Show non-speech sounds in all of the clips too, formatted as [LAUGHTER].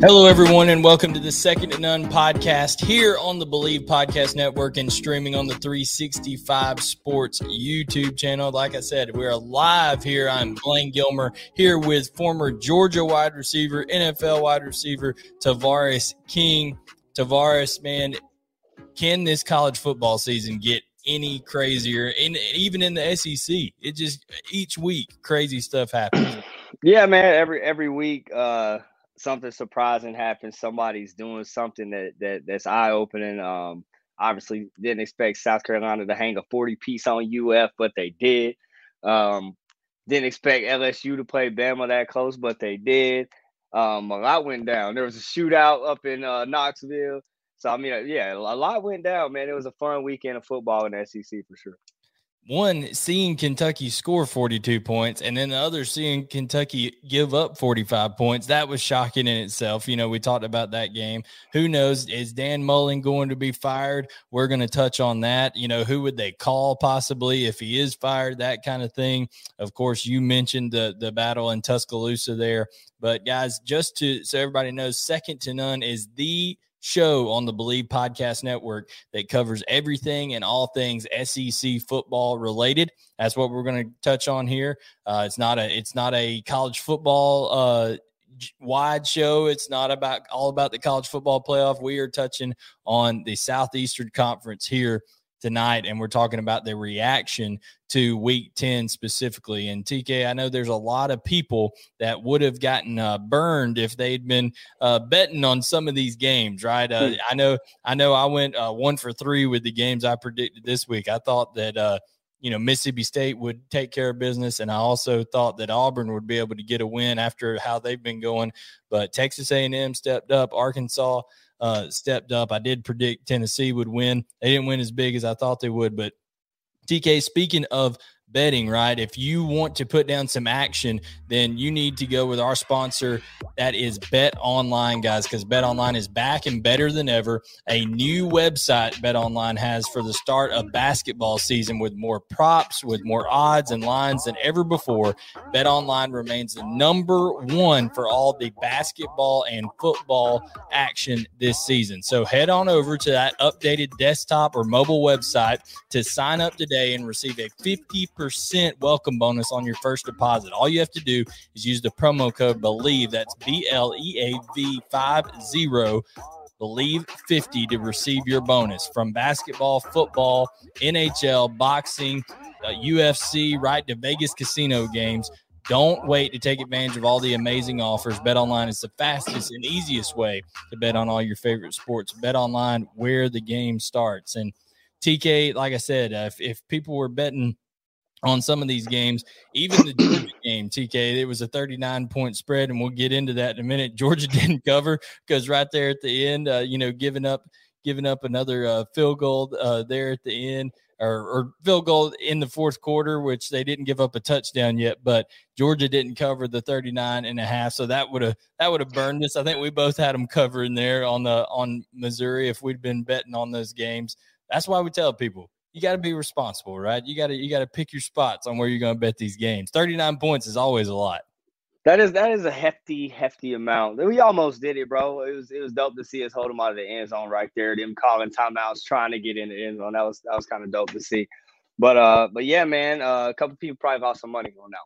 Hello, everyone, and welcome to the Second to None podcast here on the Bleav Podcast Network and streaming on the 365 Sports YouTube channel. Like I said, we're live here. I'm Blaine Gilmer here with former Georgia wide receiver, NFL wide receiver, Tavares King. Tavares, man, can this college football season get any crazier? And even in the SEC, it just each week crazy stuff happens. Yeah, man. Every every week, uh, something surprising happens. Somebody's doing something that, that that's eye opening. Um, obviously didn't expect South Carolina to hang a 40 piece on UF, but they did. Um, didn't expect LSU to play Bama that close, but they did. Um, a lot went down. There was a shootout up in uh, Knoxville. So I mean, uh, yeah, a lot went down, man. It was a fun weekend of football in SEC for sure one seeing Kentucky score 42 points and then the other seeing Kentucky give up 45 points. That was shocking in itself. You know, we talked about that game. Who knows? Is Dan Mullen going to be fired? We're going to touch on that. You know, who would they call possibly if he is fired? That kind of thing. Of course, you mentioned the the battle in Tuscaloosa there. But guys, just to so everybody knows, second to none is the show on the Bleav Podcast Network that covers everything and all things SEC football related. That's what we're going to touch on here. Uh, it's not a it's not a college football uh, wide show. It's not about all about the college football playoff. We are touching on the Southeastern Conference here tonight, and we're talking about the reaction to week 10 specifically. And TK, I know there's a lot of people that would have gotten uh, burned if they'd been uh, betting on some of these games, right? Uh, hmm. I know, I know I went uh, one for three with the games I predicted this week. I thought that, uh, you know Mississippi State would take care of business, and I also thought that Auburn would be able to get a win after how they've been going. But Texas A&M stepped up, Arkansas uh, stepped up. I did predict Tennessee would win. They didn't win as big as I thought they would, but TK, speaking of betting, right? If you want to put down some action, then you need to go with our sponsor. That is Bet Online, guys, because Bet Online is back and better than ever. A new website Bet Online has for the start of basketball season with more props, with more odds and lines than ever before. Bet Online remains the number one for all the basketball and football action this season. So head on over to that updated desktop or mobile website to sign up today and receive a 50 percent welcome bonus on your first deposit. All you have to do is use the promo code BLEAV. That's B L E A V 50 Bleav 50 to receive your bonus from basketball, football, NHL, boxing, uh, UFC, right to Vegas casino games. Don't wait to take advantage of all the amazing offers. Bet online is the fastest and easiest way to bet on all your favorite sports. Bet online where the game starts. And TK, like I said, uh, if, if people were betting on some of these games, even the Georgia [CLEARS THROAT] game, TK, it was a 39 point spread, and we'll get into that in a minute. Georgia [LAUGHS] didn't cover because right there at the end, uh, you know, giving up, giving up another uh, field goal uh, there at the end, or, or field goal in the fourth quarter, which they didn't give up a touchdown yet, but Georgia didn't cover the 39 and a half, so that would have that would have burned us. I think we both had them covering there on the on Missouri if we'd been betting on those games. That's why we tell people you got to be responsible, right? You got to you got to pick your spots on where you're going to bet these games. 39 points is always a lot. That is that is a hefty hefty amount. We almost did it, bro. It was it was dope to see us hold them out of the end zone right there. Them calling timeouts, trying to get in the end zone. That was that was kind of dope to see. But uh, but yeah, man, uh, a couple people probably lost some money on that.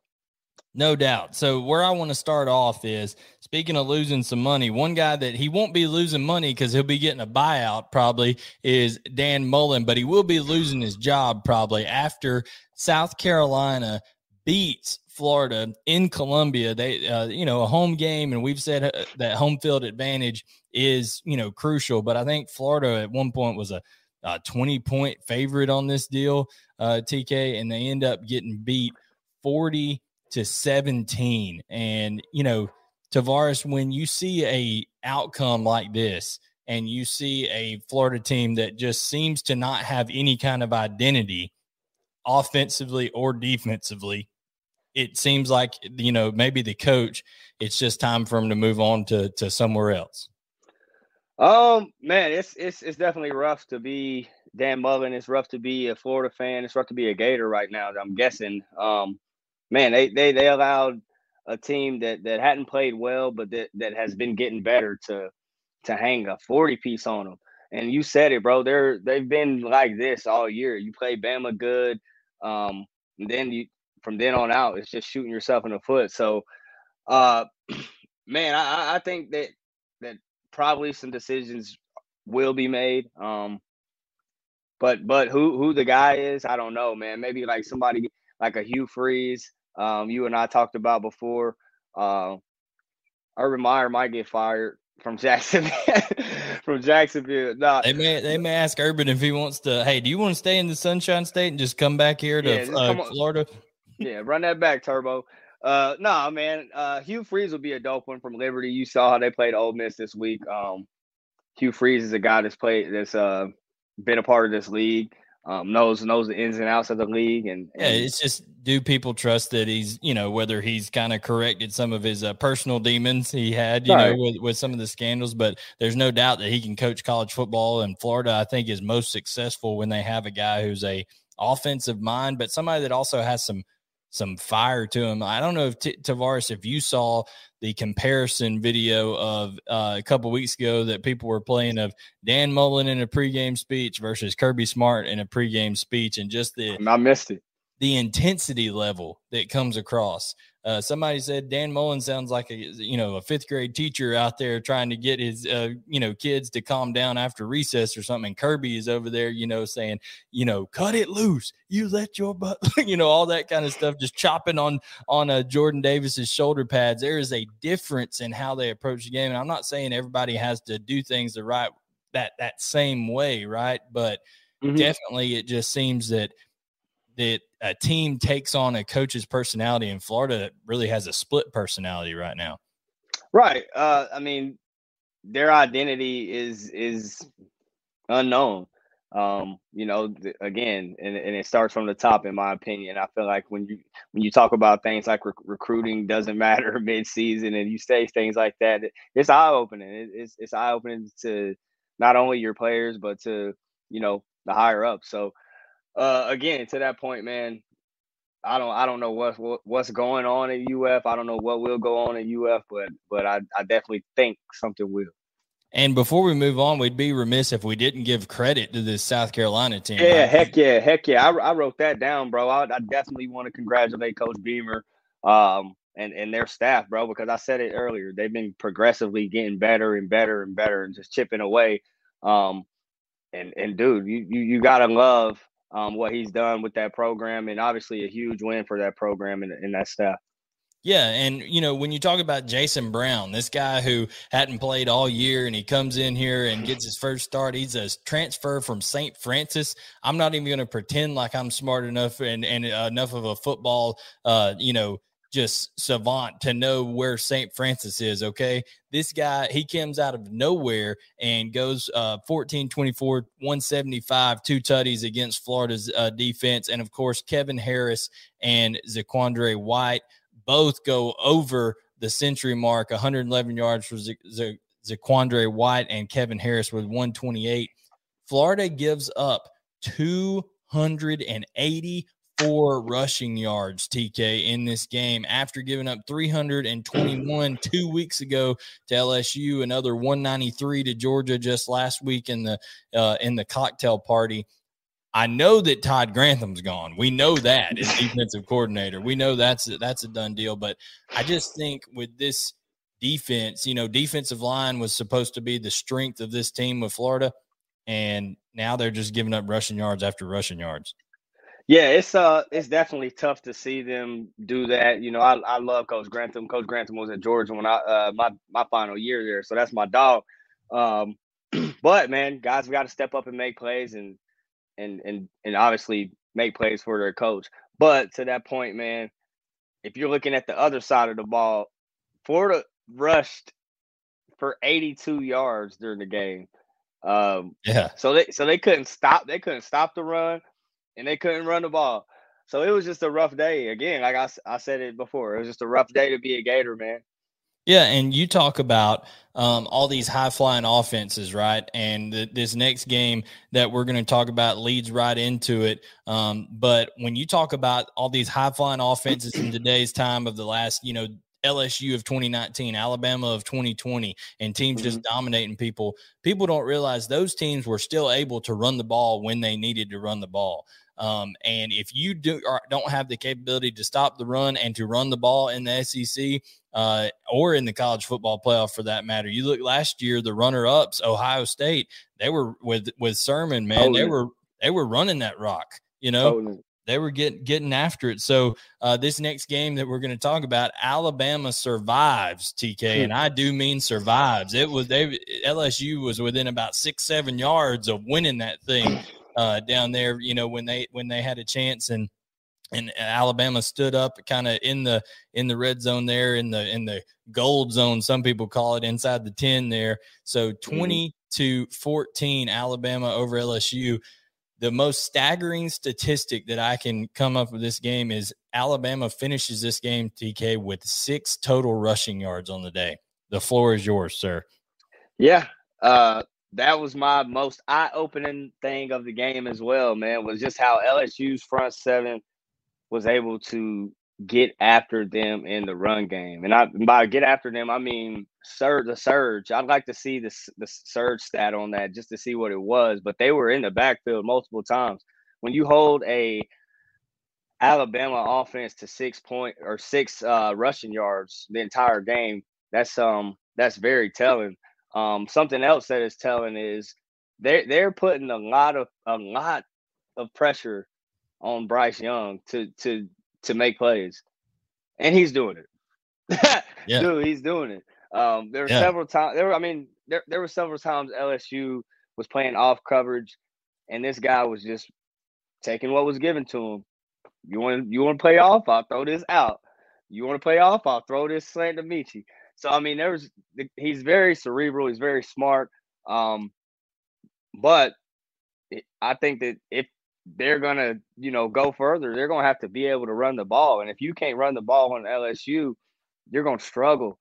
No doubt. So where I want to start off is speaking of losing some money, one guy that he won't be losing money because he'll be getting a buyout probably is Dan Mullen, but he will be losing his job probably after South Carolina beats Florida in Columbia. They, uh, you know, a home game, and we've said uh, that home field advantage is, you know, crucial. But I think Florida at one point was a, a 20 point favorite on this deal, uh, TK, and they end up getting beat 40 to 17. And, you know, Tavares, when you see a outcome like this and you see a Florida team that just seems to not have any kind of identity offensively or defensively, it seems like, you know, maybe the coach, it's just time for him to move on to, to somewhere else. Um, man, it's it's it's definitely rough to be Dan Mullen. It's rough to be a Florida fan. It's rough to be a Gator right now. I'm guessing. Um, man, they they they allowed a team that that hadn't played well, but that that has been getting better to to hang a 40 piece on them. And you said it, bro. They're they've been like this all year. You play Bama good, um, then you from then on out, it's just shooting yourself in the foot. So, uh, [CLEARS THROAT] man, I, I think that that probably some decisions will be made. Um, but but who who the guy is, I don't know, man. Maybe like somebody like a Hugh Freeze um, you and I talked about before. Uh, Urban Meyer might get fired from [LAUGHS] Jacksonville. from Jacksonville. No, they may they may ask Urban if he wants to. Hey, do you want to stay in the Sunshine State and just come back here to yeah, uh, Florida? [LAUGHS] Yeah, run that back, Turbo. Uh, no, nah, man. Uh, Hugh Freeze will be a dope one from Liberty. You saw how they played Ole Miss this week. Um, Hugh Freeze is a guy that's played that's uh been a part of this league um, knows knows the ins and outs of the league, and, and yeah, it's just do people trust that he's you know whether he's kind of corrected some of his uh, personal demons he had you right. know with, with some of the scandals, but there's no doubt that he can coach college football, and Florida I think is most successful when they have a guy who's a offensive mind, but somebody that also has some some fire to him. I don't know if T- Tavares, if you saw the comparison video of uh, a couple weeks ago that people were playing of Dan Mullen in a pregame speech versus Kirby Smart in a pregame speech, and just the I missed it the intensity level that comes across. Uh, somebody said Dan Mullen sounds like a you know a fifth grade teacher out there trying to get his uh, you know kids to calm down after recess or something. And Kirby is over there, you know, saying you know cut it loose, you let your butt, [LAUGHS] you know, all that kind of stuff, just chopping on on uh, Jordan Davis's shoulder pads. There is a difference in how they approach the game, and I'm not saying everybody has to do things the right that that same way, right? But mm-hmm. definitely, it just seems that that a team takes on a coach's personality in Florida that really has a split personality right now. Right. Uh, I mean, their identity is is unknown. Um, you know, th- again, and, and it starts from the top, in my opinion. I feel like when you when you talk about things like rec- recruiting doesn't [LAUGHS] matter mid season, and you say things like that, it's eye opening. It, it's it's eye opening to not only your players but to you know the higher up. So uh, again, to that point, man, I don't I don't know what, what, what's going on at UF. I don't know what will go on at UF, but but I, I definitely think something will. And before we move on, we'd be remiss if we didn't give credit to this South Carolina team. Yeah, heck yeah, heck yeah. I, I wrote that down, bro. I, I definitely want to congratulate Coach Beamer um, and and their staff, bro, because I said it earlier. They've been progressively getting better and better and better and just chipping away. Um, and and dude, you you, you gotta love um, what he's done with that program, and obviously a huge win for that program and, and that staff. Yeah, and you know when you talk about Jason Brown, this guy who hadn't played all year, and he comes in here and gets his first start. He's a transfer from St. Francis. I'm not even going to pretend like I'm smart enough and and enough of a football, uh, you know, just savant to know where St. Francis is. Okay. This guy, he comes out of nowhere and goes uh, 14 24, 175, two tutties against Florida's uh, defense. And of course, Kevin Harris and Zaquandre White both go over the century mark 111 yards for Zaquandre White and Kevin Harris with 128. Florida gives up 280 four rushing yards, TK, in this game after giving up 321 two weeks ago to LSU, another 193 to Georgia just last week in the uh, in the cocktail party. I know that Todd Grantham's gone. We know that as [LAUGHS] defensive coordinator. We know that's a, that's a done deal. But I just think with this defense, you know, defensive line was supposed to be the strength of this team with Florida, and now they're just giving up rushing yards after rushing yards. Yeah, it's uh, it's definitely tough to see them do that. You know, I, I love Coach Grantham. Coach Grantham was at Georgia when I uh my my final year there, so that's my dog. Um, [CLEARS THROAT] but man, guys, we got to step up and make plays, and and and and obviously make plays for their coach. But to that point, man, if you're looking at the other side of the ball, Florida rushed for 82 yards during the game. Um, yeah. So they so they couldn't stop. They couldn't stop the run, and they couldn't run the ball. So it was just a rough day. Again, like I, I said it before, it was just a rough day to be a Gator, man. Yeah, and you talk about um, all these high flying offenses, right? And the, this next game that we're going to talk about leads right into it. Um, but when you talk about all these high flying offenses in today's time of the last, you know, LSU of 2019, Alabama of 2020, and teams mm-hmm. just dominating people, people don't realize those teams were still able to run the ball when they needed to run the ball. Um, and if you do or don't have the capability to stop the run and to run the ball in the SEC uh, or in the college football playoff for that matter, you look last year the runner ups Ohio State they were with with Sermon man totally. they were they were running that rock you know. Totally. They were getting getting after it. So uh, this next game that we're going to talk about, Alabama survives TK, and I do mean survives. It was they LSU was within about six seven yards of winning that thing uh, down there. You know when they when they had a chance and and Alabama stood up kind of in the in the red zone there in the in the gold zone some people call it inside the 10 there so mm-hmm. 20 mm. to 14 Alabama over LSU the most staggering statistic that I can come up with this game is Alabama finishes this game TK with 6 total rushing yards on the day the floor is yours sir yeah uh that was my most eye-opening thing of the game as well, man. Was just how LSU's front seven was able to get after them in the run game, and I by get after them, I mean surge the surge. I'd like to see the the surge stat on that just to see what it was, but they were in the backfield multiple times. When you hold a Alabama offense to six point or six uh, rushing yards the entire game, that's um that's very telling. Um, something else that is telling is they're they're putting a lot of a lot of pressure on Bryce Young to to to make plays, and he's doing it. [LAUGHS] yeah. Dude, he's doing it. Um, there were yeah. several times. There were, I mean, there there were several times LSU was playing off coverage, and this guy was just taking what was given to him. You want you want to play off? I'll throw this out. You want to play off? I'll throw this slant to Metchie. So I mean, there's he's very cerebral. He's very smart. Um, but I think that if they're gonna, you know, go further, they're gonna have to be able to run the ball. And if you can't run the ball on LSU, you're gonna struggle.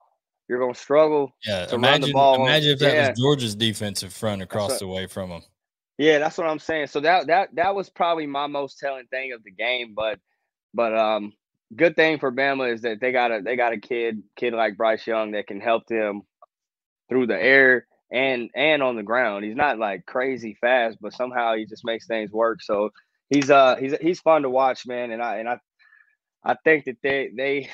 You're gonna struggle. Yeah, imagine, run the ball. imagine if that yeah. was Georgia's defensive front across the way from them. Yeah, that's what I'm saying. So that that that was probably my most telling thing of the game. But but um good thing for Bama is that they got a they got a kid kid like Bryce Young that can help them through the air and and on the ground. He's not like crazy fast, but somehow he just makes things work. So he's uh he's he's fun to watch, man. And I and I I think that they they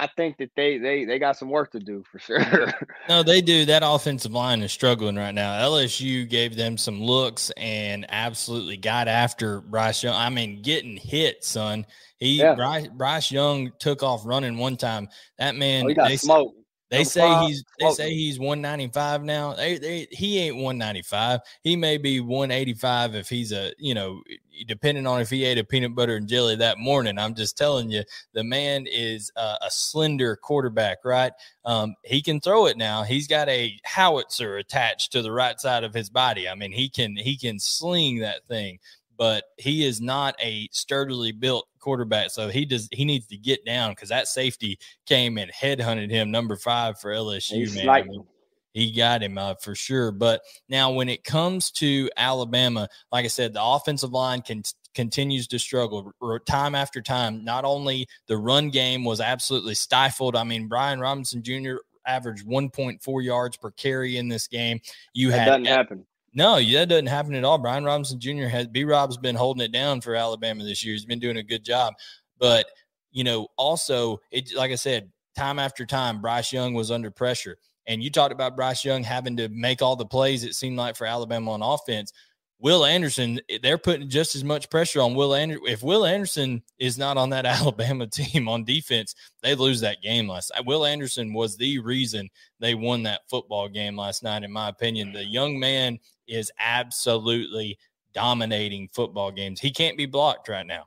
I think that they they they got some work to do for sure. no, they do. That offensive line is struggling right now. LSU gave them some looks and absolutely got after Bryce Young. I mean, getting hit, son. He yeah. Bryce, Bryce Young took off running one time. That man, oh, he got they, smoked. They say he's they say he's 195 now. They, they, he ain't 195. He may be 185 if he's a you know depending on if he ate a peanut butter and jelly that morning. I'm just telling you, the man is a, a slender quarterback, right? Um, he can throw it now. He's got a howitzer attached to the right side of his body. I mean, he can he can sling that thing but he is not a sturdily built quarterback. So he does he needs to get down because that safety came and headhunted him number five for LSU. He's man. Mean, he got him uh, for sure. But now when it comes to Alabama, like I said, the offensive line can continues to struggle time after time. Not only the run game was absolutely stifled. I mean, Brian Robinson Jr. averaged 1.4 yards per carry in this game. You that had doesn't happen No, that doesn't happen at all. Brian Robinson Jr. has B Rob's been holding it down for Alabama this year. He's been doing a good job. But, you know, also it like I said, time after time, Bryce Young was under pressure. And you talked about Bryce Young having to make all the plays, it seemed like for Alabama on offense. Will Anderson, they're putting just as much pressure on Will Anderson. If Will Anderson is not on that [LAUGHS] Alabama team on defense, they lose that game last. night. Will Anderson was the reason they won that football game last night, in my opinion. The young man is absolutely dominating football games. He can't be blocked right now.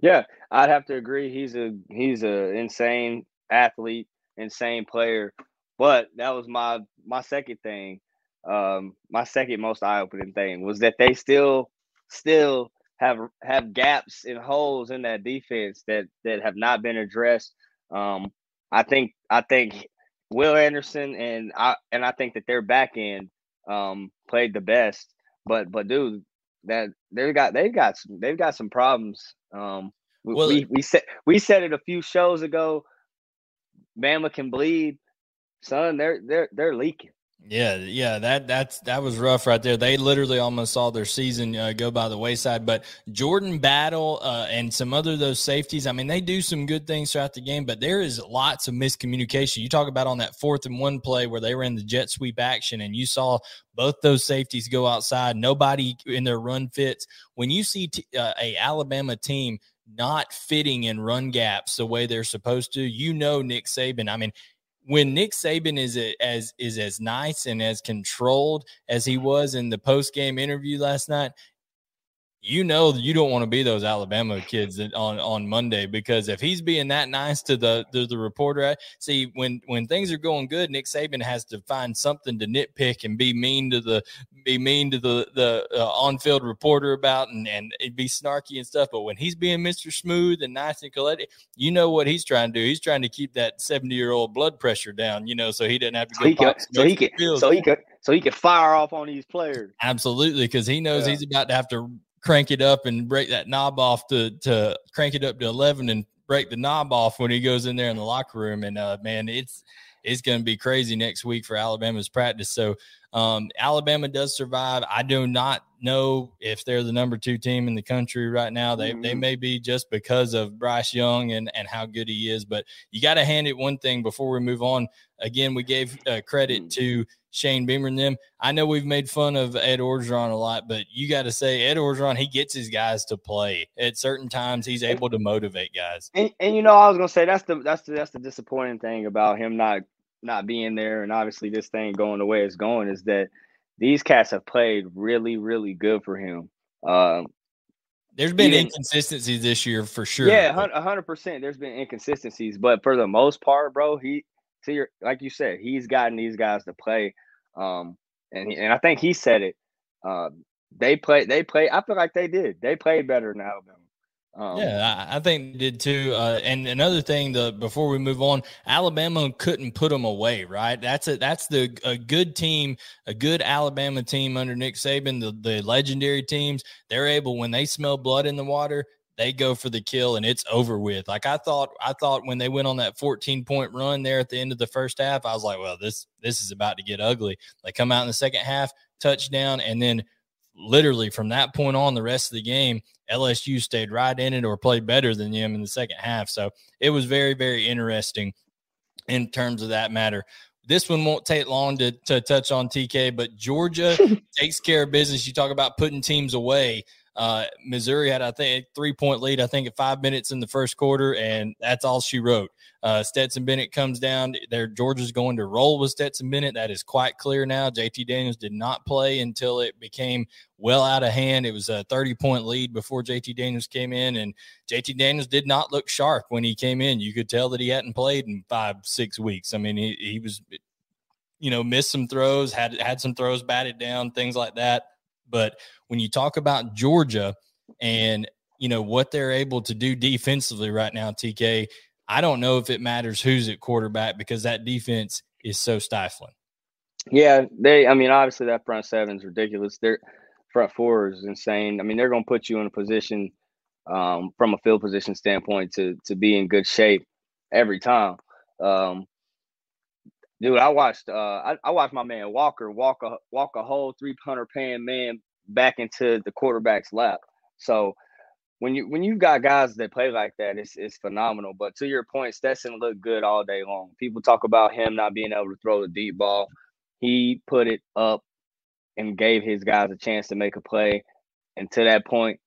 Yeah, I'd have to agree. He's a he's a insane athlete, insane player. But that was my my second thing um, my second most eye opening thing was that they still still have have gaps and holes in that defense that that have not been addressed. Um, I think I think Will Anderson and I and I think that their back end um, played the best. But but dude, that they've got they've got some they've got some problems. Um, we, well, we we said we said it a few shows ago. Bama can bleed, son. They're they're they're leaking. Yeah, yeah, that that's that was rough right there. They literally almost saw their season uh, go by the wayside. But Jordan Battle uh, and some other those safeties, I mean, they do some good things throughout the game, but there is lots of miscommunication. You talk about on that fourth and one play where they were in the jet sweep action, and you saw both those safeties go outside. Nobody in their run fits. When you see t- uh, a Alabama team not fitting in run gaps the way they're supposed to, you know Nick Saban. I mean when Nick Saban is a, as is as nice and as controlled as he was in the post game interview last night, you know you don't want to be those Alabama kids on on Monday because if he's being that nice to the to the reporter, see when when things are going good, Nick Saban has to find something to nitpick and be mean to the be mean to the the uh, on field reporter about and and be snarky and stuff. But when he's being Mister Smooth and nice and collected, you know what he's trying to do. He's trying to keep that seventy year old blood pressure down, you know, so he doesn't have to go. So he can, so he can, so he can, so he can fire off on these players. Absolutely, because he knows yeah. he's about to have to crank it up and break that knob off to to crank it up to 11 and break the knob off when he goes in there in the locker room. And uh man it's it's going to be crazy next week for Alabama's practice. So um Alabama does survive. I do not know if they're the number 2 team in the country right now. They mm-hmm. they may be just because of Bryce Young and and how good he is but you got to hand it one thing before we move on again we gave uh, credit mm. to Shane Beamer and them. I know we've made fun of Ed Orgeron a lot, but you got to say Ed Orgeron, he gets his guys to play at certain times. He's able to motivate guys. And, and you know, I was gonna say that's the that's the that's the disappointing thing about him not not being there, and obviously this thing going the way it's going is that these cats have played really really good for him. Um, there's been even, inconsistencies this year for sure. Yeah, hundred percent. There's been inconsistencies, but for the most part, bro, he to your like you said, he's gotten these guys to play. Um, and and I think he said it. Uh, they play. They play. I feel like they did. They played better than Alabama. Um, yeah, I, I, think they did too. Uh, and another thing, the before we move on, Alabama couldn't put them away. Right? That's a that's the a good team, a good Alabama team under Nick Saban. The the legendary teams, they're able when they smell blood in the water, they go for the kill and it's over with. Like I thought, I thought when they went on that 14 point run there at the end of the first half, I was like, well, this this is about to get ugly. They come out in the second half, touchdown, and then literally from that point on, the rest of the game, LSU stayed right in it or played better than them in the second half. So it was very, very interesting in terms of that matter. This one won't take long to, to touch on TK, but Georgia [LAUGHS] takes care of business. You talk about putting teams away. Uh, Missouri had, I think, three point lead, I think, at five minutes in the first quarter, and that's all she wrote. Uh, Stetson Bennett comes down. There, Georgia's going to roll with Stetson Bennett. That is quite clear now. JT Daniels did not play until it became well out of hand. It was a 30 point lead before JT Daniels came in, and JT Daniels did not look sharp when he came in. You could tell that he hadn't played in five, six weeks. I mean, he, he was, you know, missed some throws, had had some throws batted down, things like that. But when you talk about Georgia and you know what they're able to do defensively right now, TK, I don't know if it matters who's at quarterback because that defense is so stifling. Yeah, they. I mean, obviously that front seven is ridiculous. Their front four is insane. I mean, they're going to put you in a position um, from a field position standpoint to to be in good shape every time. Um, Dude, I watched uh I, I watched my man Walker walk a walk a whole three hundred pound man back into the quarterback's lap. So when you when you've got guys that play like that, it's it's phenomenal. But to your point, Stetson looked good all day long. People talk about him not being able to throw the deep ball. He put it up and gave his guys a chance to make a play. And to that point,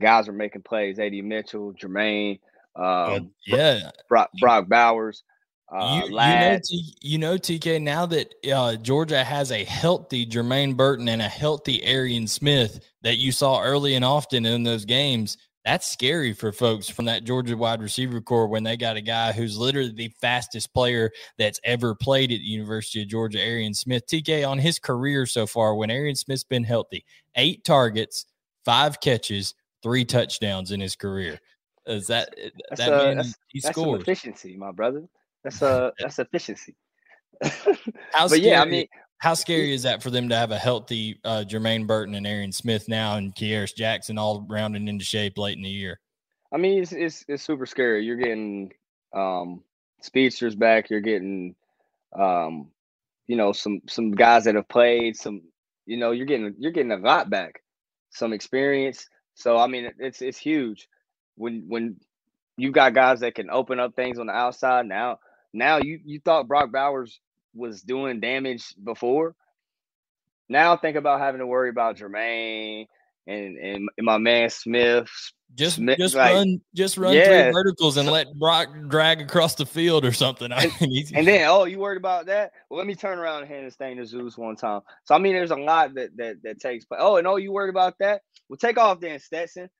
guys were making plays. AD Mitchell, Jermaine, um, yeah, Brock, Brock Bowers. Uh, you, you, know, T, you know, TK, now that uh, Georgia has a healthy Jermaine Burton and a healthy Arian Smith that you saw early and often in those games, that's scary for folks from that Georgia wide receiver corps when they got a guy who's literally the fastest player that's ever played at the University of Georgia, Arian Smith. TK, on his career so far, when Arian Smith's been healthy, eight targets, five catches, three touchdowns in his career. Is that that's that a, that's, he that's scores. efficiency, my brother. That's a [LAUGHS] that's efficiency. [LAUGHS] how scary, yeah, I mean, how scary is that for them to have a healthy uh, Jermaine Burton and Arian Smith now and Kearis Jackson all rounding into shape late in the year? I mean, it's it's, it's super scary. You're getting um, speedsters back. You're getting um, you know some some guys that have played. Some you know you're getting you're getting a lot back. Some experience. So I mean, it's it's huge when when you got guys that can open up things on the outside. Now now you you thought Brock Bowers was doing damage before. Now think about having to worry about Jermaine and and, my man Smith. Just Smith, just like, run just run yeah. three verticals and let Brock drag across the field or something. [LAUGHS] I mean, and then oh, you worried about that? Well, let me turn around and hand this thing to Zeus one time. So I mean, there's a lot that that that takes place. Oh, and oh, you worried about that? Well, take off then, Stetson.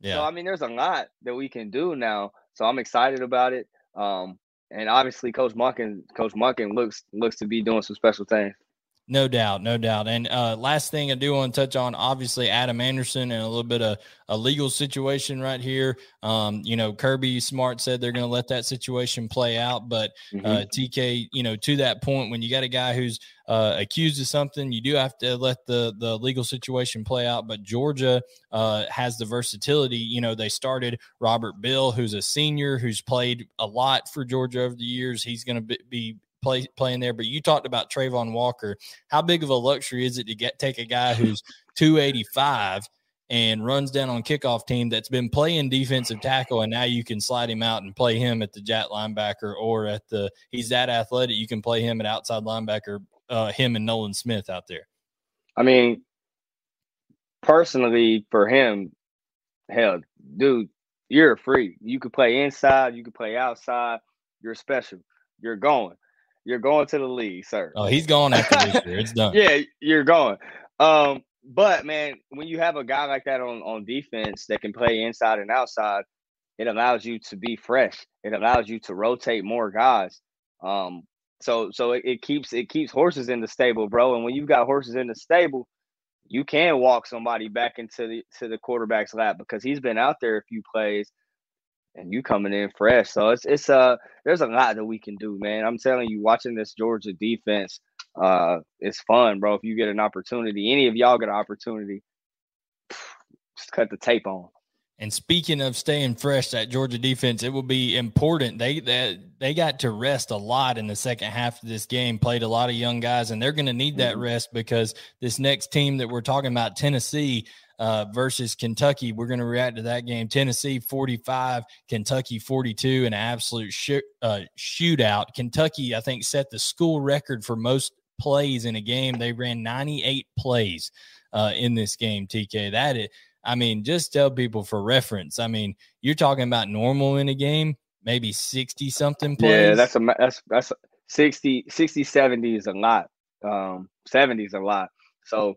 Yeah. So I mean, there's a lot that we can do now. So I'm excited about it. Um, and obviously Coach Monken, Coach Monken looks looks to be doing some special things. No doubt, no doubt. And uh, last thing I do want to touch on, obviously Adam Anderson and a little bit of a legal situation right here. Um, you know, Kirby Smart said they're going to let that situation play out, but uh, mm-hmm. TK, you know, to that point, when you got a guy who's uh, accused of something, you do have to let the the legal situation play out. But Georgia uh, has the versatility. You know, they started Robert Beal, who's a senior who's played a lot for Georgia over the years. He's going to be play, playing there. But you talked about Travon Walker. How big of a luxury is it to get take a guy who's 285 and runs down on kickoff team that's been playing defensive tackle, and now you can slide him out and play him at the jet linebacker or at the he's that athletic. You can play him at outside linebacker. Uh, him and Nolan Smith out there. I mean, personally, for him, hell, dude, you're free. You could play inside, you could play outside. You're special. You're going. You're going to the league, sir. Oh, he's going after this year. It's done. [LAUGHS] yeah, you're going. Um, but man, when you have a guy like that on on defense that can play inside and outside, it allows you to be fresh. It allows you to rotate more guys. Um, so so it, it keeps it keeps horses in the stable, bro. And when you've got horses in the stable, you can walk somebody back into the to the quarterback's lap because he's been out there a few plays and you coming in fresh. So it's it's uh there's a lot that we can do, man. I'm telling you, watching this Georgia defense, uh, it's fun, bro. If you get an opportunity, any of y'all get an opportunity, just cut the tape on. And speaking of staying fresh, that Georgia defense, it will be important. They that they got to rest a lot in the second half of this game. Played a lot of young guys, and they're going to need that mm-hmm. rest because this next team that we're talking about, Tennessee, uh, versus Kentucky. We're going to react to that game. Tennessee 45, Kentucky 42, an absolute sh- uh, shootout. Kentucky, I think, set the school record for most plays in a game. They ran 98 plays uh, in this game, TK. That is, I mean, just tell people for reference. I mean, you're talking about normal in a game, maybe 60 something plays. Yeah, that's a that's that's 60 60 70 is a lot. Um 70 is a lot. So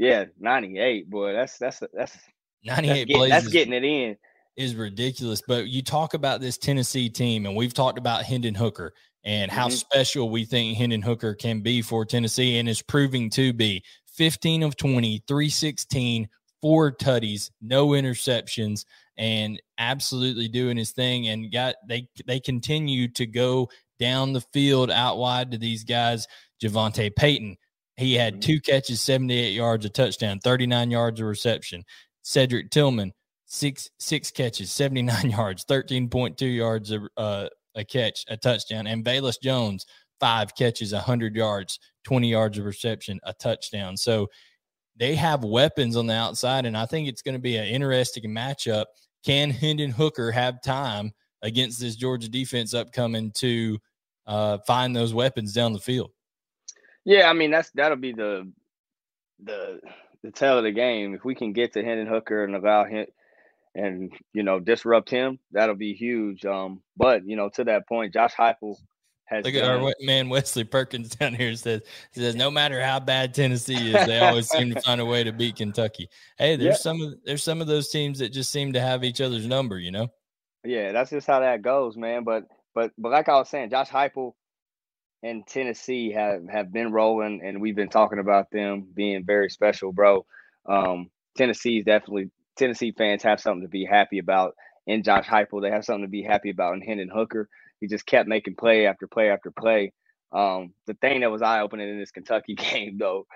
yeah, 98, boy. That's that's that's 98 that's, getting, that's getting it in. Is ridiculous. But you talk about this Tennessee team, and we've talked about Hendon Hooker and how mm-hmm. special we think Hendon Hooker can be for Tennessee and is proving to be 15 of 20, 316, four tutties, no interceptions, and absolutely doing his thing. And got they they continue to go down the field out wide to these guys. JaVonta Payton, he had mm-hmm. two catches, 78 yards, a touchdown, 39 yards of reception. Cedric Tillman, six six catches, 79 [LAUGHS] yards, 13.2 yards of, uh, a catch, a touchdown. And Velus Jones, five catches, 100 yards, 20 yards of reception, a touchdown. So they have weapons on the outside, and I think it's going to be an interesting matchup. Can Hendon Hooker have time against this Georgia defense upcoming to uh, find those weapons down the field? Yeah, I mean that's that'll be the the the tale of the game. If we can get to Hendon Hooker and allow him and you know disrupt him, that'll be huge. Um, but you know to that point, Josh Heupel has Look at our man Wesley Perkins [LAUGHS] down here says says no matter how bad Tennessee is, they always seem to find a way to beat Kentucky. Hey, there's yeah. some of there's some of those teams that just seem to have each other's number, you know. Yeah, that's just how that goes, man. But but but like I was saying, Josh Heupel and Tennessee have have been rolling, and we've been talking about them being very special, bro. Um, Tennessee is definitely Tennessee fans have something to be happy about in Josh Heupel. They have something to be happy about in Hendon Hooker he just kept making play after play after play. Um, the thing that was eye opening in this Kentucky [LAUGHS] game though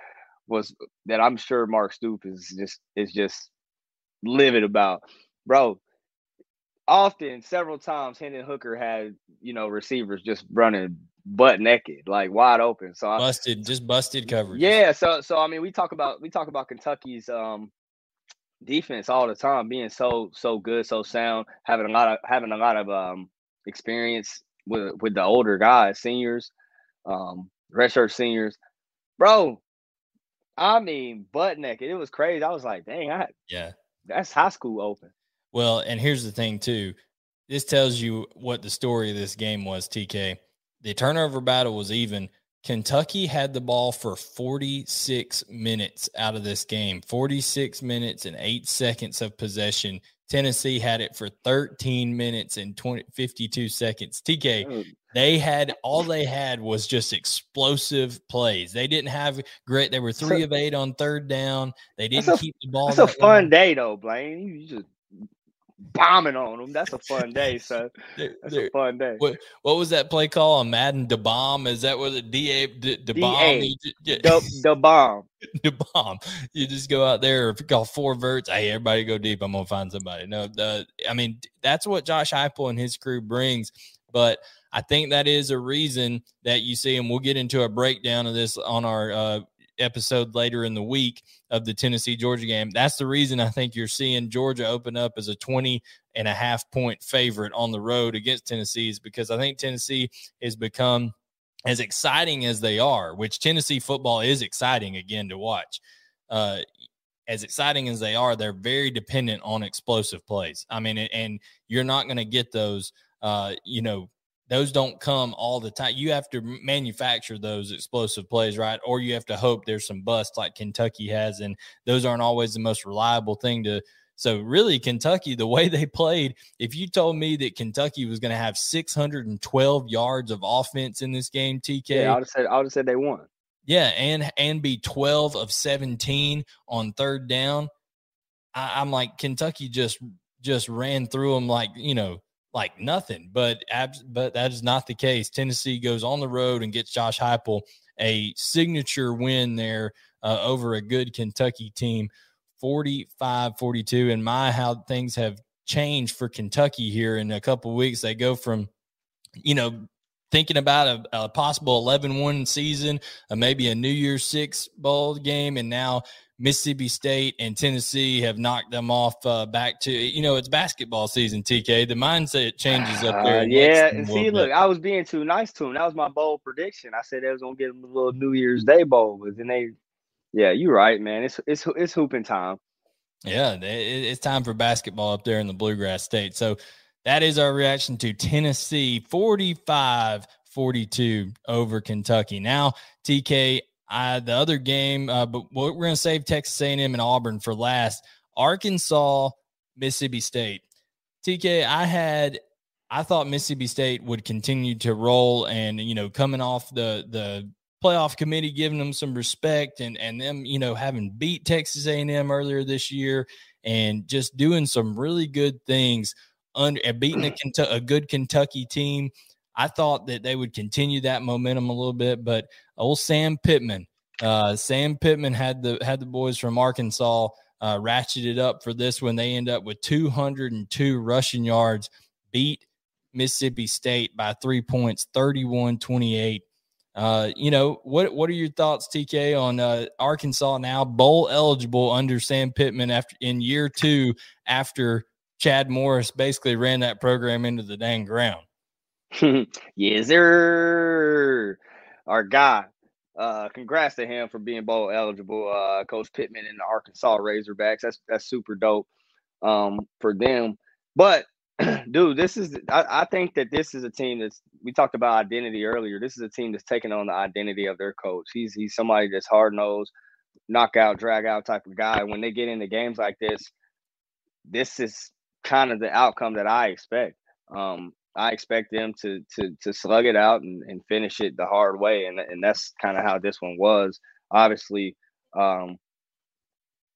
was that I'm sure Mark Stoops is just is just livid about, bro. Often, several times, Hendon Hooker had you know receivers just running butt naked, like wide open. So busted, I, just busted coverage. Yeah. So so I mean, we talk about we talk about Kentucky's um defense all the time being so so good, so sound, having a lot of having a lot of um experience with with the older guys, seniors, um, redshirt seniors, bro. I mean, butt naked. It was crazy. I was like, dang, I yeah, that's high school open. Well, and here's the thing too. This tells you what the story of this game was. TK, the turnover battle was even. Kentucky had the ball for 46 minutes out of this game, 46 minutes and eight seconds of possession. Tennessee had it for 13 minutes and 20, 52 seconds. TK, they had all they had was just explosive plays. They didn't have great. They were three of eight on third down. They didn't a, keep the ball. That a fun long. day though, Blaine. You just bombing on them. That's a fun day, [LAUGHS] son. That's a fun day. What, what was that play call on Madden? The bomb is that what the DA the bomb? The bomb. [LAUGHS] The bomb. You just go out there. If you call four verts, hey, everybody go deep. I'm gonna find somebody. No, the I mean that's what Josh Heupel and his crew brings. But I think that is a reason that you see, and we'll get into a breakdown of this on our uh, episode later in the week of the Tennessee Georgia game. That's the reason I think you're seeing Georgia open up as a 20 and a half point favorite on the road against Tennessee is because I think Tennessee has become as exciting as they are, which Tennessee football is exciting again to watch. Uh, as exciting as they are, they're very dependent on explosive plays. I mean, and you're not going to get those, uh, you know, those don't come all the time. You have to manufacture those explosive plays, right? Or you have to hope there's some busts like Kentucky has, and those aren't always the most reliable thing to. So really, Kentucky, the way they played, if you told me that Kentucky was going to have 612 yards of offense in this game, TK, yeah, I would have said I would have said they won. Yeah, and and be 12 of 17 on third down. I, I'm like Kentucky just just ran through them like you know like nothing. But abs- but that is not the case. Tennessee goes on the road and gets Josh Heupel a signature win there uh, over a good Kentucky team, 45-42. And my how things have changed for Kentucky here in a couple weeks. They go from, you know, thinking about a, a possible 11-1 season, uh, maybe a New Year's Six bowl game, and now Mississippi State and Tennessee have knocked them off uh, back to you know it's basketball season. TK, the mindset changes up there. Uh, yeah, and see, look, I was being too nice to them. That was my bold prediction. I said they was gonna get them a little New Year's Day bowl, but then they, yeah, you're right, man. It's it's it's hooping time. Yeah, it's time for basketball up there in the Bluegrass State. So that is our reaction to Tennessee 45 42 over Kentucky. Now, TK, uh, the other game, uh, but we're going to save Texas A&M and Auburn for last. Arkansas, Mississippi State. TK, I had, I thought Mississippi State would continue to roll, and you know, coming off the the playoff committee giving them some respect, and and them, you know, having beat Texas A&M earlier this year, and just doing some really good things under beating a, a good Kentucky team I thought that they would continue that momentum a little bit, but old Sam Pittman, uh, Sam Pittman had the had the boys from Arkansas uh, ratcheted up for this one. They end up with 202 rushing yards, beat Mississippi State by three points, 31 28. Uh, you know what? What are your thoughts, TK, on uh, Arkansas now bowl eligible under Sam Pittman after in year two after Chad Morris basically ran that program into the dang ground? [LAUGHS] yes, sir. Our guy. Uh, congrats to him for being bowl eligible. Uh, Coach Pittman and the Arkansas Razorbacks. That's that's super dope um, for them. But [CLEARS THROAT] dude, this is I, I, think that this is a team that's we talked about identity earlier. This is a team that's taking on the identity of their coach. He's he's somebody that's hard nosed, knockout, drag out type of guy. When they get into games like this, this is kind of the outcome that I expect. Um, I expect them to to to slug it out and, and finish it the hard way, and and that's kind of how this one was. Obviously, um,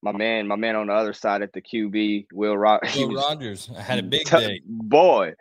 my man, my man on the other side at the QB, Will, Ro- [LAUGHS] Will Rogers had a big t- day. Boy,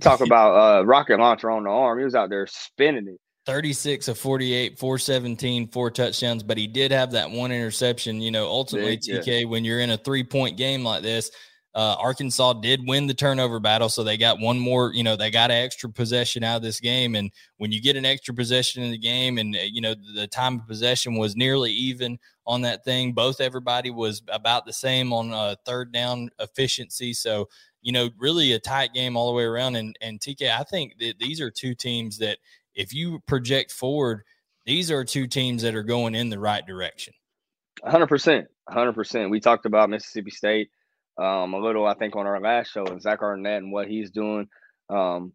talk [LAUGHS] about uh, rocket launcher on the arm. He was out there spinning it. 36 of 48, 417, four touchdowns, but he did have that one interception. You know, ultimately, Big, TK, yeah. when you're in a three point game like this, uh, Arkansas did win the turnover battle, so they got one more. You know, they got an extra possession out of this game, and when you get an extra possession in the game, and uh, you know the time of possession was nearly even on that thing. Both everybody was about the same on uh, third down efficiency. So you know, really a tight game all the way around. And and TK, I think that these are two teams that if you project forward, these are two teams that are going in the right direction. 100%. 100%. We talked about Mississippi State um, a little, I think, on our last show, and Zach Arnett and what he's doing. Um,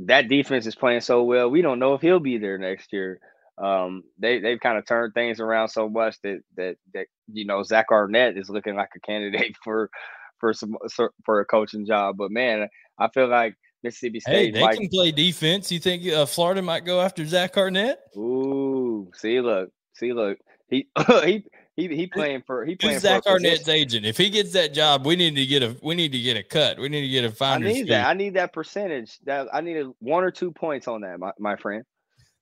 that defense is playing so well. We don't know if he'll be there next year. Um, they they've kind of turned things around so much that that that you know Zach Arnett is looking like a candidate [LAUGHS] for for some for a coaching job. But man, I feel like Mississippi State. Hey, they can play defense. You think uh, Florida might go after Zach Arnett? Ooh, see, look, see, look. He [LAUGHS] he he he playing for he playing Zach for Arnett's agent. If he gets that job, we need to get a we need to get a cut. We need to get a finder's I need fee. that. I need that percentage. That I need a, one or two points on that, my, my friend.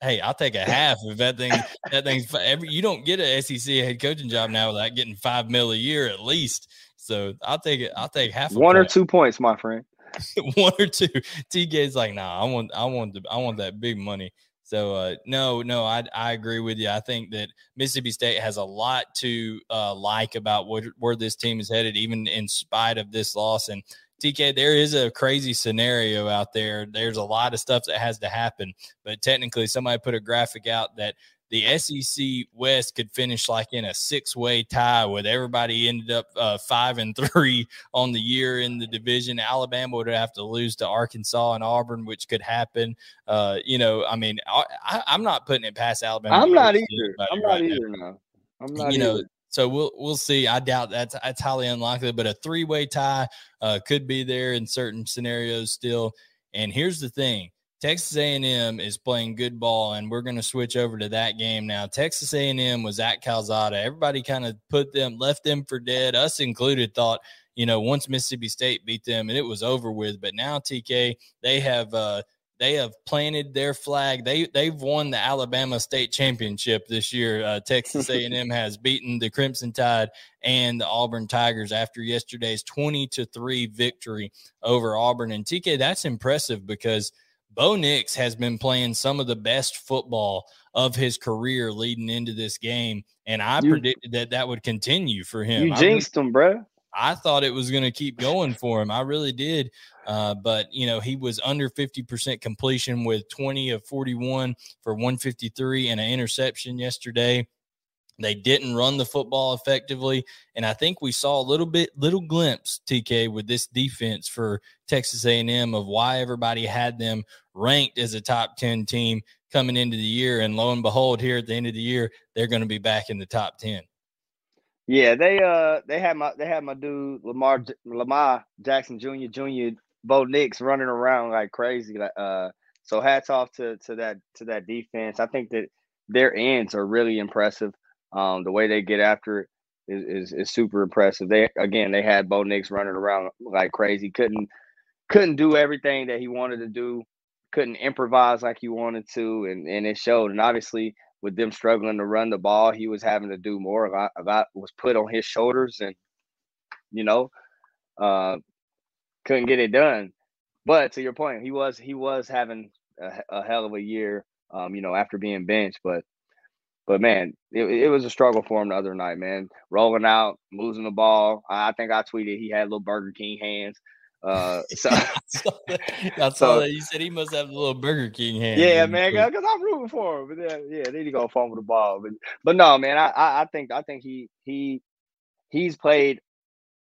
Hey, I'll take a [LAUGHS] half if that thing that thing's every. You don't get a SEC head coaching job now without getting five mil a year at least. So I'll take it. I'll take half. One or two points, my friend. [LAUGHS] one or two. TK's like, nah, I want, I want, the, I want that big money. So uh, no, no, I I agree with you. I think that Mississippi State has a lot to uh, like about what, where this team is headed, even in spite of this loss. And TK, there is a crazy scenario out there. There's a lot of stuff that has to happen, but technically, somebody put a graphic out that the SEC West could finish like in a six way tie with everybody ended up uh, five and three on the year in the division. Alabama would have to lose to Arkansas and Auburn, which could happen. Uh, you know, I mean, I, am not putting it past Alabama. I'm not either. I'm not right either now. I'm not. You either. know. So we'll we'll see. I doubt that's that's highly unlikely, but a three way tie uh, could be there in certain scenarios still. And here's the thing: Texas A&M is playing good ball, and we're going to switch over to that game now. Texas A&M was at Calzada. Everybody kind of put them, left them for dead, us included. Thought, you know, once Mississippi State beat them, and it was over with. But now TK, they have uh, they have planted their flag. They they've won the Alabama State Championship this year. Uh, Texas [LAUGHS] A&M has beaten the Crimson Tide and the Auburn Tigers after yesterday's twenty to three victory over Auburn. And TK, that's impressive because – Bo Nix has been playing some of the best football of his career leading into this game, and I you, predicted that that would continue for him. You jinxed him, bro. I thought it was going to keep going for him. I really did. Uh, but, you know, he was under 50% completion with 20 of 41 for 153 and an interception yesterday. They didn't run the football effectively, and I think we saw a little bit, little glimpse, TK, with this defense for Texas A&M of why everybody had them ranked as a top ten team coming into the year, and lo and behold, here at the end of the year, they're going to be back in the top ten. Yeah, they uh they had my they had my dude Lamar Lamar Jackson Jr. Jr. Bo Nix running around like crazy. Like Uh, so hats off to to that to that defense. I think that their ends are really impressive. Um, the way they get after it is, is, is super impressive. They again they had Bo Nix running around like crazy. Couldn't couldn't do everything that he wanted to do. Couldn't improvise like he wanted to, and and it showed. And obviously, with them struggling to run the ball, he was having to do more. A lot was put on his shoulders, and you know, uh, couldn't get it done. But to your point, he was he was having a, a hell of a year um, you know, after being benched. But but man, it, it was a struggle for him the other night, man. Rolling out, losing the ball. I think I tweeted he had little Burger King hands. Uh, [LAUGHS] so I [LAUGHS] saw that. I so, that. You said he must have a little Burger King hand. Yeah, man, because I'm rooting for him. But then, yeah, then he go fumble the ball. But but no, man, I, I I think I think he he he's played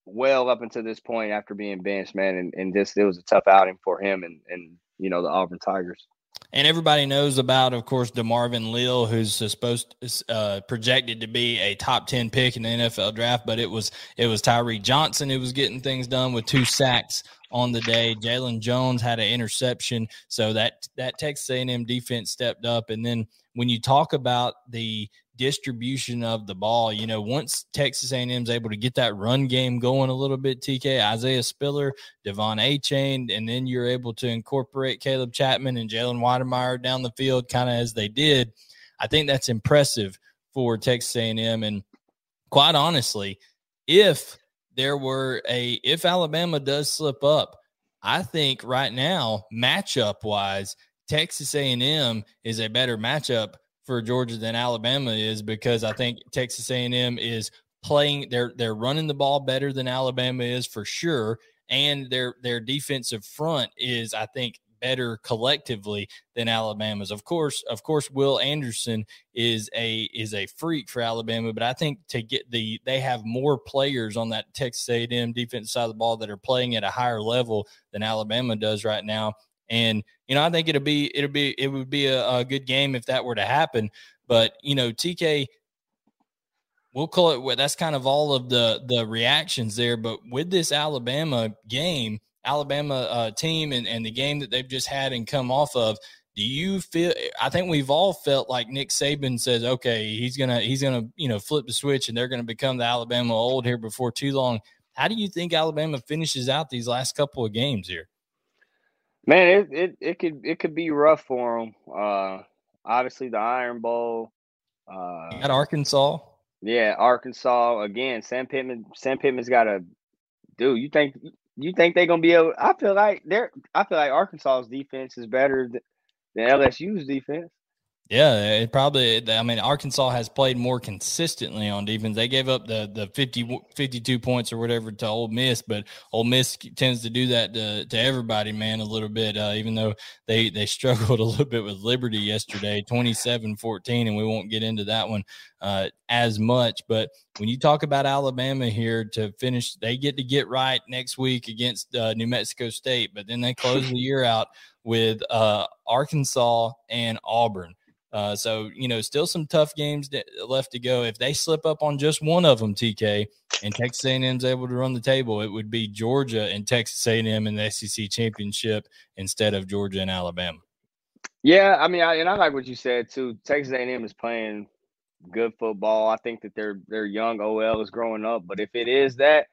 well up until this point after being benched, man, and, and just it was a tough outing for him and and you know the Auburn Tigers. And everybody knows about, of course, DeMarvin Leal, who's supposed uh, projected to be a top ten pick in the NFL draft, but it was it was Tyree Johnson who was getting things done with two sacks on the day. Jaylon Jones had an interception, so that that Texas A&M defense stepped up. And then when you talk about the distribution of the ball. You know, once Texas A&M is able to get that run game going a little bit, TK, Isaiah Spiller, De'Von Achane, and then you're able to incorporate Caleb Chapman and Jalen Wydermyer down the field kind of as they did. I think that's impressive for Texas A&M. And quite honestly, if there were a if Alabama does slip up, I think right now, matchup wise, Texas A&M is a better matchup for Georgia than Alabama is because I think Texas A&M is playing they're they're running the ball better than Alabama is for sure and their their defensive front is I think better collectively than Alabama's. Of course, of course Will Anderson is a is a freak for Alabama, but I think to get the they have more players on that Texas A&M defense side of the ball that are playing at a higher level than Alabama does right now and you know, I think it'll be it'll be it would be a, a good game if that were to happen. But you know, TK, we'll call it. That's kind of all of the the reactions there. But with this Alabama game, Alabama uh, team, and and the game that they've just had and come off of, do you feel i think we've all felt like nick saban says okay he's gonna he's gonna you know flip the switch and they're gonna become the alabama old here before too long how do you think alabama finishes out these last couple of games here Man, it, it, it could it could be rough for them. Uh, obviously the Iron Bowl. Uh, at Arkansas. Yeah, Arkansas again. Sam Pittman. Sam Pittman's got a. Dude, you think you think they're gonna be able? I feel like they're. I feel like Arkansas's defense is better than, than LSU's defense. Yeah, it probably. I mean, Arkansas has played more consistently on defense. They gave up the the 50, 52 points or whatever to Ole Miss, but Ole Miss tends to do that to, to everybody, man, a little bit. Uh, even though they they [LAUGHS] struggled a little bit with Liberty yesterday, 27-14, and we won't get into that one uh, as much. But when you talk about Alabama here to finish, they get to get right next week against uh, New Mexico State, but then they close [LAUGHS] the year out with uh, Arkansas and Auburn. Uh, so you know, still some tough games left to go. If they slip up on just one of them, TK, and Texas A&M's able to run the table, it would be Georgia and Texas A&M in the SEC championship instead of Georgia and Alabama. Yeah, I mean, I, and I like what you said too. Texas A&M is playing good football. I think that their their young OL is growing up, but if it is that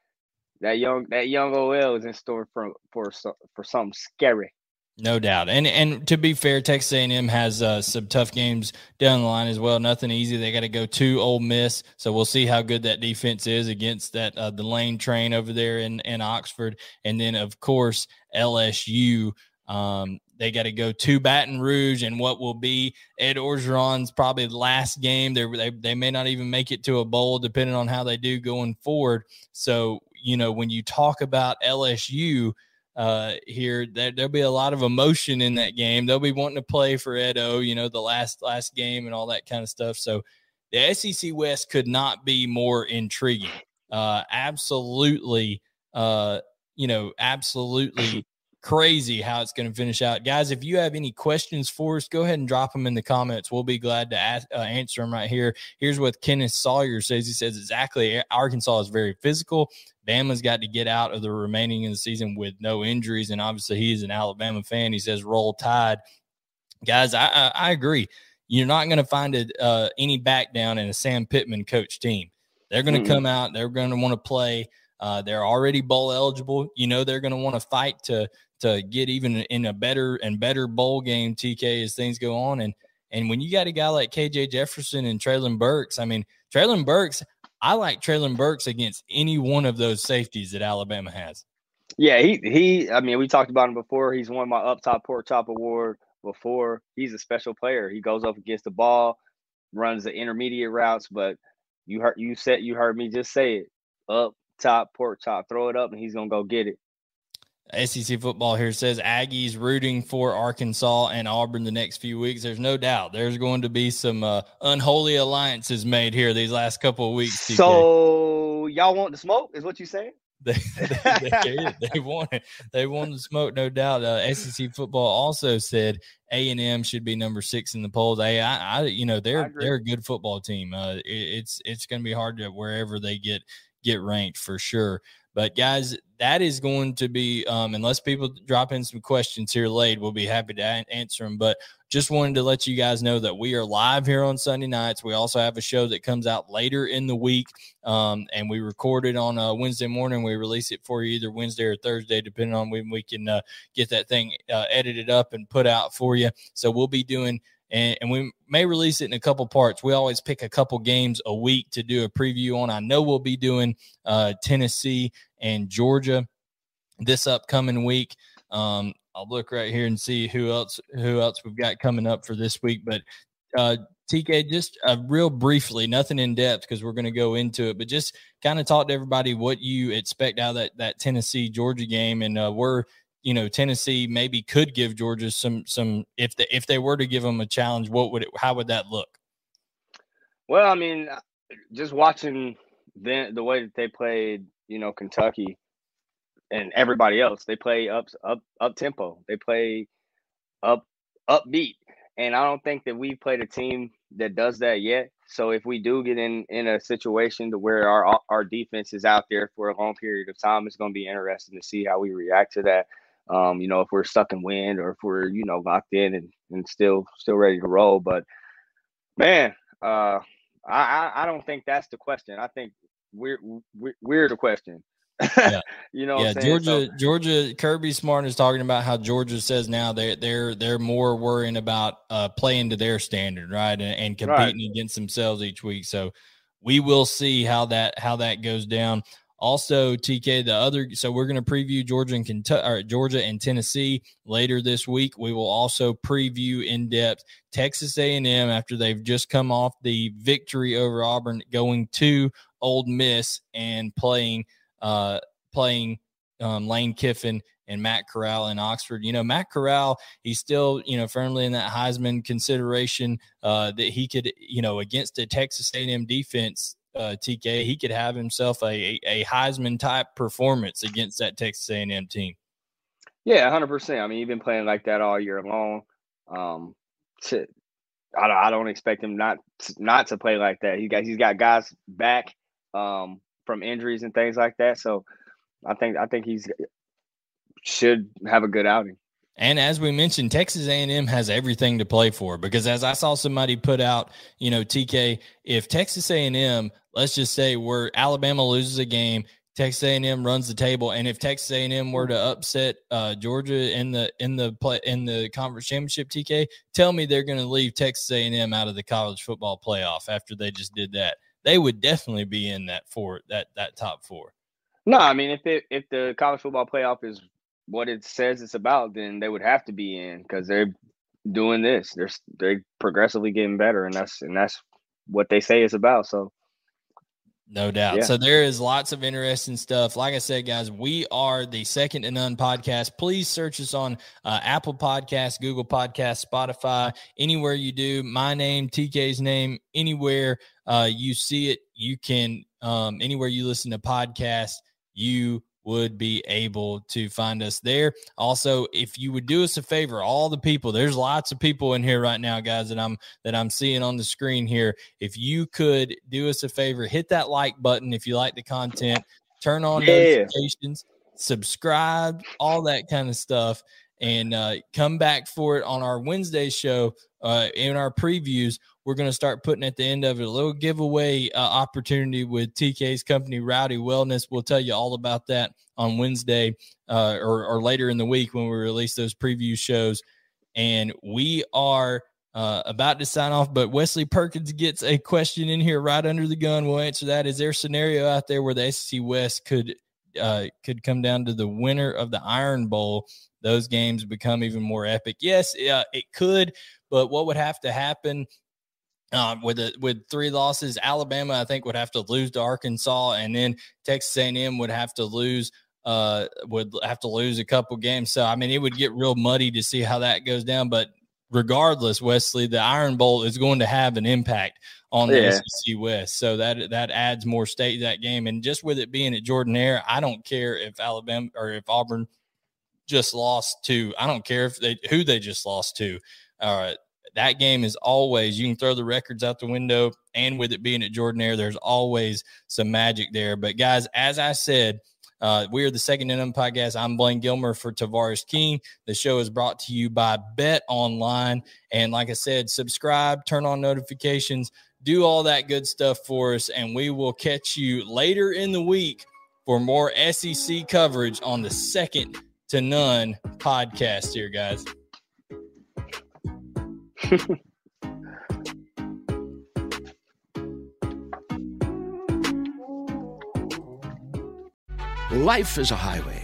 that young that young OL is in store for for for something scary. No doubt, and and to be fair, Texas A&M has uh, some tough games down the line as well. Nothing easy. They got to go to Ole Miss, so we'll see how good that defense is against that uh, the lane train over there in in Oxford, and then of course LSU. Um, they got to go to Baton Rouge, and what will be Ed Orgeron's probably last game. They're, they they may not even make it to a bowl, depending on how they do going forward. So you know when you talk about LSU uh, here. There, there'll be a lot of emotion in that game. They'll be wanting to play for Edo, you know, the last last game and all that kind of stuff. So the SEC West could not be more intriguing. Uh, absolutely, uh, you know, absolutely crazy how it's going to finish out. Guys, if you have any questions for us, go ahead and drop them in the comments. We'll be glad to ask, uh, answer them right here. Here's what Kenneth Sawyer says. He says exactly Arkansas is very physical. Bama's got to get out of the remaining of the season with no injuries. And obviously, he's an Alabama fan. He says, roll tide. Guys, I, I, I agree. You're not going to find a, uh, any back down in a Sam Pittman coach team. They're going to mm-hmm. come out. They're going to want to play. Uh, they're already bowl eligible. You know they're going to want to fight to to get even in a better and better bowl game, TK, as things go on. And and when you got a guy like KJ Jefferson and Treylon Burks, I mean, Treylon Burks, I like Treylon Burks against any one of those safeties that Alabama has. Yeah, he he. I mean, we talked about him before. He's won my Up Top Pork Chop Award before. He's a special player. He goes up against the ball, runs the intermediate routes, but you heard you said you heard me just say it. Up top, pork chop, throw it up, and he's gonna go get it. SEC football here says Aggies rooting for Arkansas and Auburn the next few weeks. There's no doubt there's going to be some uh, unholy alliances made here these last couple of weeks. TK. So y'all want the smoke? Is what you saying? [LAUGHS] They, they, they, they, want it. They want the smoke, no doubt. Uh, SEC football also said A and M should be number six in the polls. Hey, I, I you know, they're they're a good football team. Uh, it, it's it's going to be hard to wherever they get get ranked for sure. But guys, that is going to be um, unless people drop in some questions here late, we'll be happy to answer them. But just wanted to let you guys know that we are live here on Sunday nights. We also have a show that comes out later in the week, um, and we record it on a Wednesday morning. We release it for you either Wednesday or Thursday, depending on when we can uh, get that thing uh, edited up and put out for you. So we'll be doing and, and, we may release it in a couple parts. We always pick a couple games a week to do a preview on. I know we'll be doing uh, Tennessee and Georgia this upcoming week. Um, I'll look right here and see who else who else we've got coming up for this week. But uh, TK, just uh, real briefly, nothing in depth because we're going to go into it, but just kind of talk to everybody what you expect out of that that Tennessee Georgia game and uh, where you know Tennessee maybe could give Georgia some some if they if they were to give them a challenge, what would it how would that look? Well, I mean, uh, just watching the the way that they played, you know, Kentucky and everybody else, they play up up up tempo. They play up upbeat, and I don't think that we've played a team that does that yet. So if we do get in in a situation to where our our defense is out there for a long period of time, it's going to be interesting to see how we react to that. Um, you know, if we're stuck in wind or if we're, you know, locked in and, and still still ready to roll. But man, uh I, I don't think that's the question. I think we're we're, we're the question. Yeah. [LAUGHS] you know, yeah. Georgia, so, Georgia, Kirby Smart is talking about how Georgia says now they they're they're more worrying about uh, playing to their standard, right, and, and competing right. against themselves each week. So we will see how that how that goes down. Also, TK, the other, so we're going to preview Georgia and Kentucky, or Georgia and Tennessee later this week. We will also preview in depth Texas A&M after they've just come off the victory over Auburn, going to Ole Miss and playing, uh, playing um, Lane Kiffin and Matt Corral in Oxford. You know, Matt Corral, he's still, you know, firmly in that Heisman consideration uh, that he could, you know, against a Texas A&M defense uh, TK, he could have himself a, a Heisman type performance against that Texas A&M team. Yeah, hundred percent. I mean, he's been playing like that all year long. Um, to, I, I don't expect him not not to play like that. He got he's got guys back um, from injuries and things like that. So I think I think he's should have a good outing. And as we mentioned, Texas A&M has everything to play for because as I saw somebody put out, you know, TK, if Texas A&M, let's just say where Alabama loses a game, Texas A&M runs the table, and if Texas A&M were to upset uh, Georgia in the in the play in the conference championship, TK, tell me they're going to leave Texas A&M out of the college football playoff after they just did that. They would definitely be in that four that that top four. No, I mean if it if the college football playoff is what it says it's about, then they would have to be in because they're doing this. They're they're progressively getting better, and that's and that's what they say it's about. So. No doubt. Yeah. So there is lots of interesting stuff. Like I said, guys, we are the Second to None podcast. Please search us on uh, Apple Podcasts, Google Podcasts, Spotify, anywhere you do. My name, TK's name, anywhere uh, you see it, you can. Um, anywhere you listen to podcasts, you would be able to find us there. Also, if you would do us a favor, all the people, there's lots of people in here right now, guys, that I'm that I'm seeing on the screen here. If you could do us a favor, hit that like button if you like the content, turn on yeah. notifications, subscribe, all that kind of stuff, and uh, come back for it on our Wednesday show uh, in our previews we're going to start putting at the end of it a little giveaway uh, opportunity with TK's company, Rowdy Wellness. We'll tell you all about that on Wednesday uh, or, or later in the week when we release those preview shows. And we are uh, about to sign off, but Wesley Perkins gets a question in here right under the gun. We'll answer that. Is there a scenario out there where the SEC West could uh, could come down to the winner of the Iron Bowl. Those games become even more epic. Yes, uh, it could, but what would have to happen um, with a, with three losses, Alabama I think would have to lose to Arkansas, and then Texas A&M would have to lose uh, would have to lose a couple games. So I mean, it would get real muddy to see how that goes down. But regardless, Wesley, the Iron Bowl is going to have an impact on the yeah. SEC West. So that that adds more state to that game. And just with it being at Jordan-Hare, I don't care if Alabama or if Auburn just lost to. I don't care if they who they just lost to. All right that game is always you can throw the records out the window and with it being at Jordan-Hare, there's always some magic there but guys as i said uh, we are the second in podcast. I'm Blaine Gilmer for Tavares King. The show is brought to you by BetOnline. And like I said, subscribe, turn on notifications, do all that good stuff for us. And we will catch you later in the week for more SEC coverage on the second to none podcast here, guys. [LAUGHS] Life is a highway,